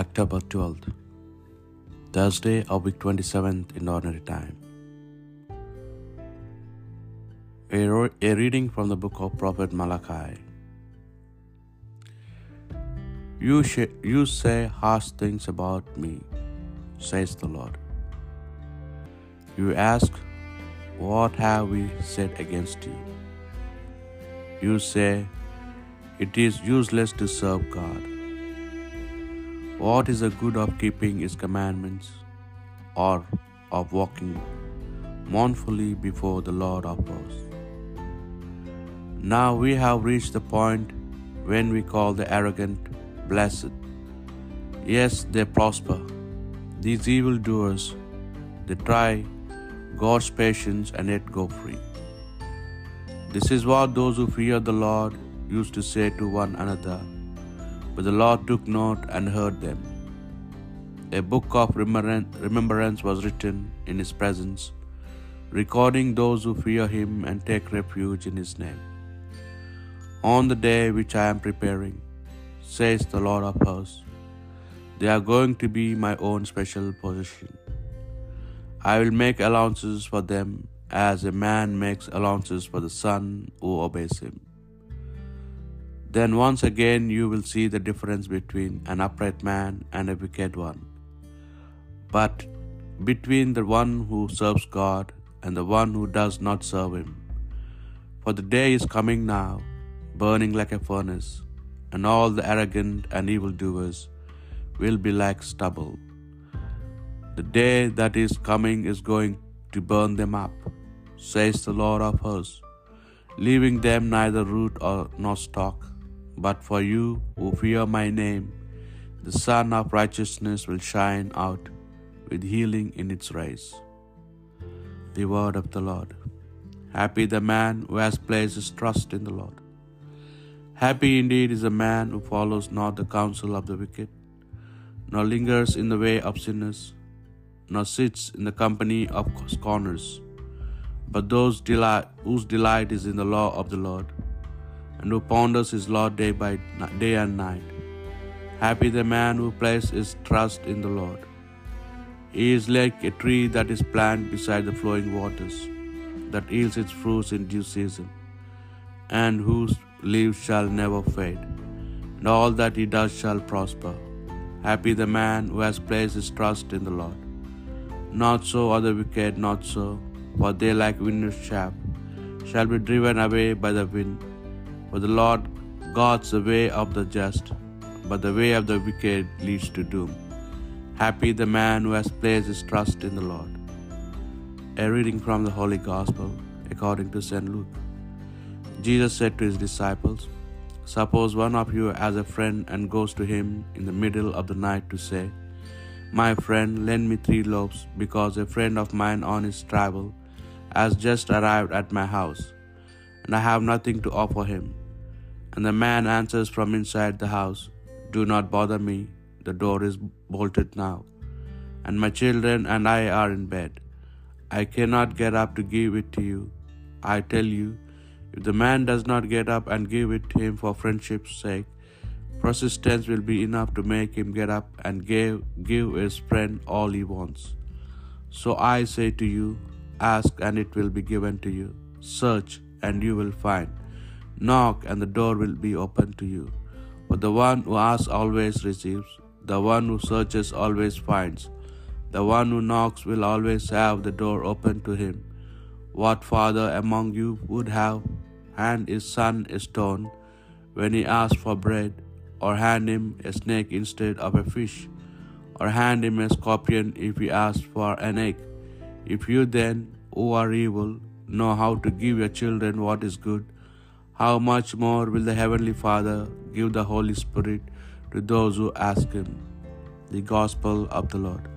October 12th, Thursday of week 27th in ordinary time. A, ro- a reading from the book of Prophet Malachi. You, sh- you say harsh things about me, says the Lord. You ask, What have we said against you? You say, It is useless to serve God. What is the good of keeping His commandments or of walking mournfully before the Lord of hosts? Now we have reached the point when we call the arrogant blessed. Yes, they prosper. These evildoers, they try God's patience and yet go free. This is what those who fear the Lord used to say to one another, but the Lord took note and heard them. A book of remembrance was written in His presence, recording those who fear Him and take refuge in His name. On the day which I am preparing, says the Lord of hosts, they are going to be my own special possession. I will make allowances for them as a man makes allowances for the son who obeys him. Then once again you will see the difference between an upright man and a wicked one, but between the one who serves God and the one who does not serve him. For the day is coming now, burning like a furnace, and all the arrogant and evildoers will be like stubble. The day that is coming is going to burn them up, says the Lord of hosts, leaving them neither root or nor stalk. But for you who fear my name, the Sun of Righteousness will shine out with healing in its rays. The word of the Lord. Happy the man who has placed his trust in the Lord. Happy indeed is the man who follows not the counsel of the wicked, nor lingers in the way of sinners, nor sits in the company of scorners, but those delight, whose delight is in the law of the Lord, and who ponders his law day by day and night. Happy the man who places his trust in the Lord. He is like a tree that is planted beside the flowing waters, that yields its fruits in due season, and whose leaves shall never fade, and all that he does shall prosper. Happy the man who has placed his trust in the Lord. Not so are the wicked, not so, for they like winter's chaff, shall be driven away by the wind. For the Lord guards the way of the just, but the way of the wicked leads to doom. Happy the man who has placed his trust in the Lord. A reading from the Holy Gospel according to St. Luke. Jesus said to his disciples, Suppose one of you has a friend and goes to him in the middle of the night to say, My friend, lend me three loaves, because a friend of mine on his travel has just arrived at my house, and I have nothing to offer him. And the man answers from inside the house, Do not bother me, the door is bolted now, and my children and I are in bed. I cannot get up to give it to you. I tell you, if the man does not get up and give it him for friendship's sake, persistence will be enough to make him get up and give, give his friend all he wants. So I say to you, ask and it will be given to you. Search and you will find. Knock and the door will be opened to you. For the one who asks always receives, the one who searches always finds, the one who knocks will always have the door open to him. What father among you would have hand his son a stone when he asks for bread, or hand him a snake instead of a fish, or hand him a scorpion if he asks for an egg? If you then, who are evil, know how to give your children what is good, how much more will the Heavenly Father give the Holy Spirit to those who ask Him? The Gospel of the Lord.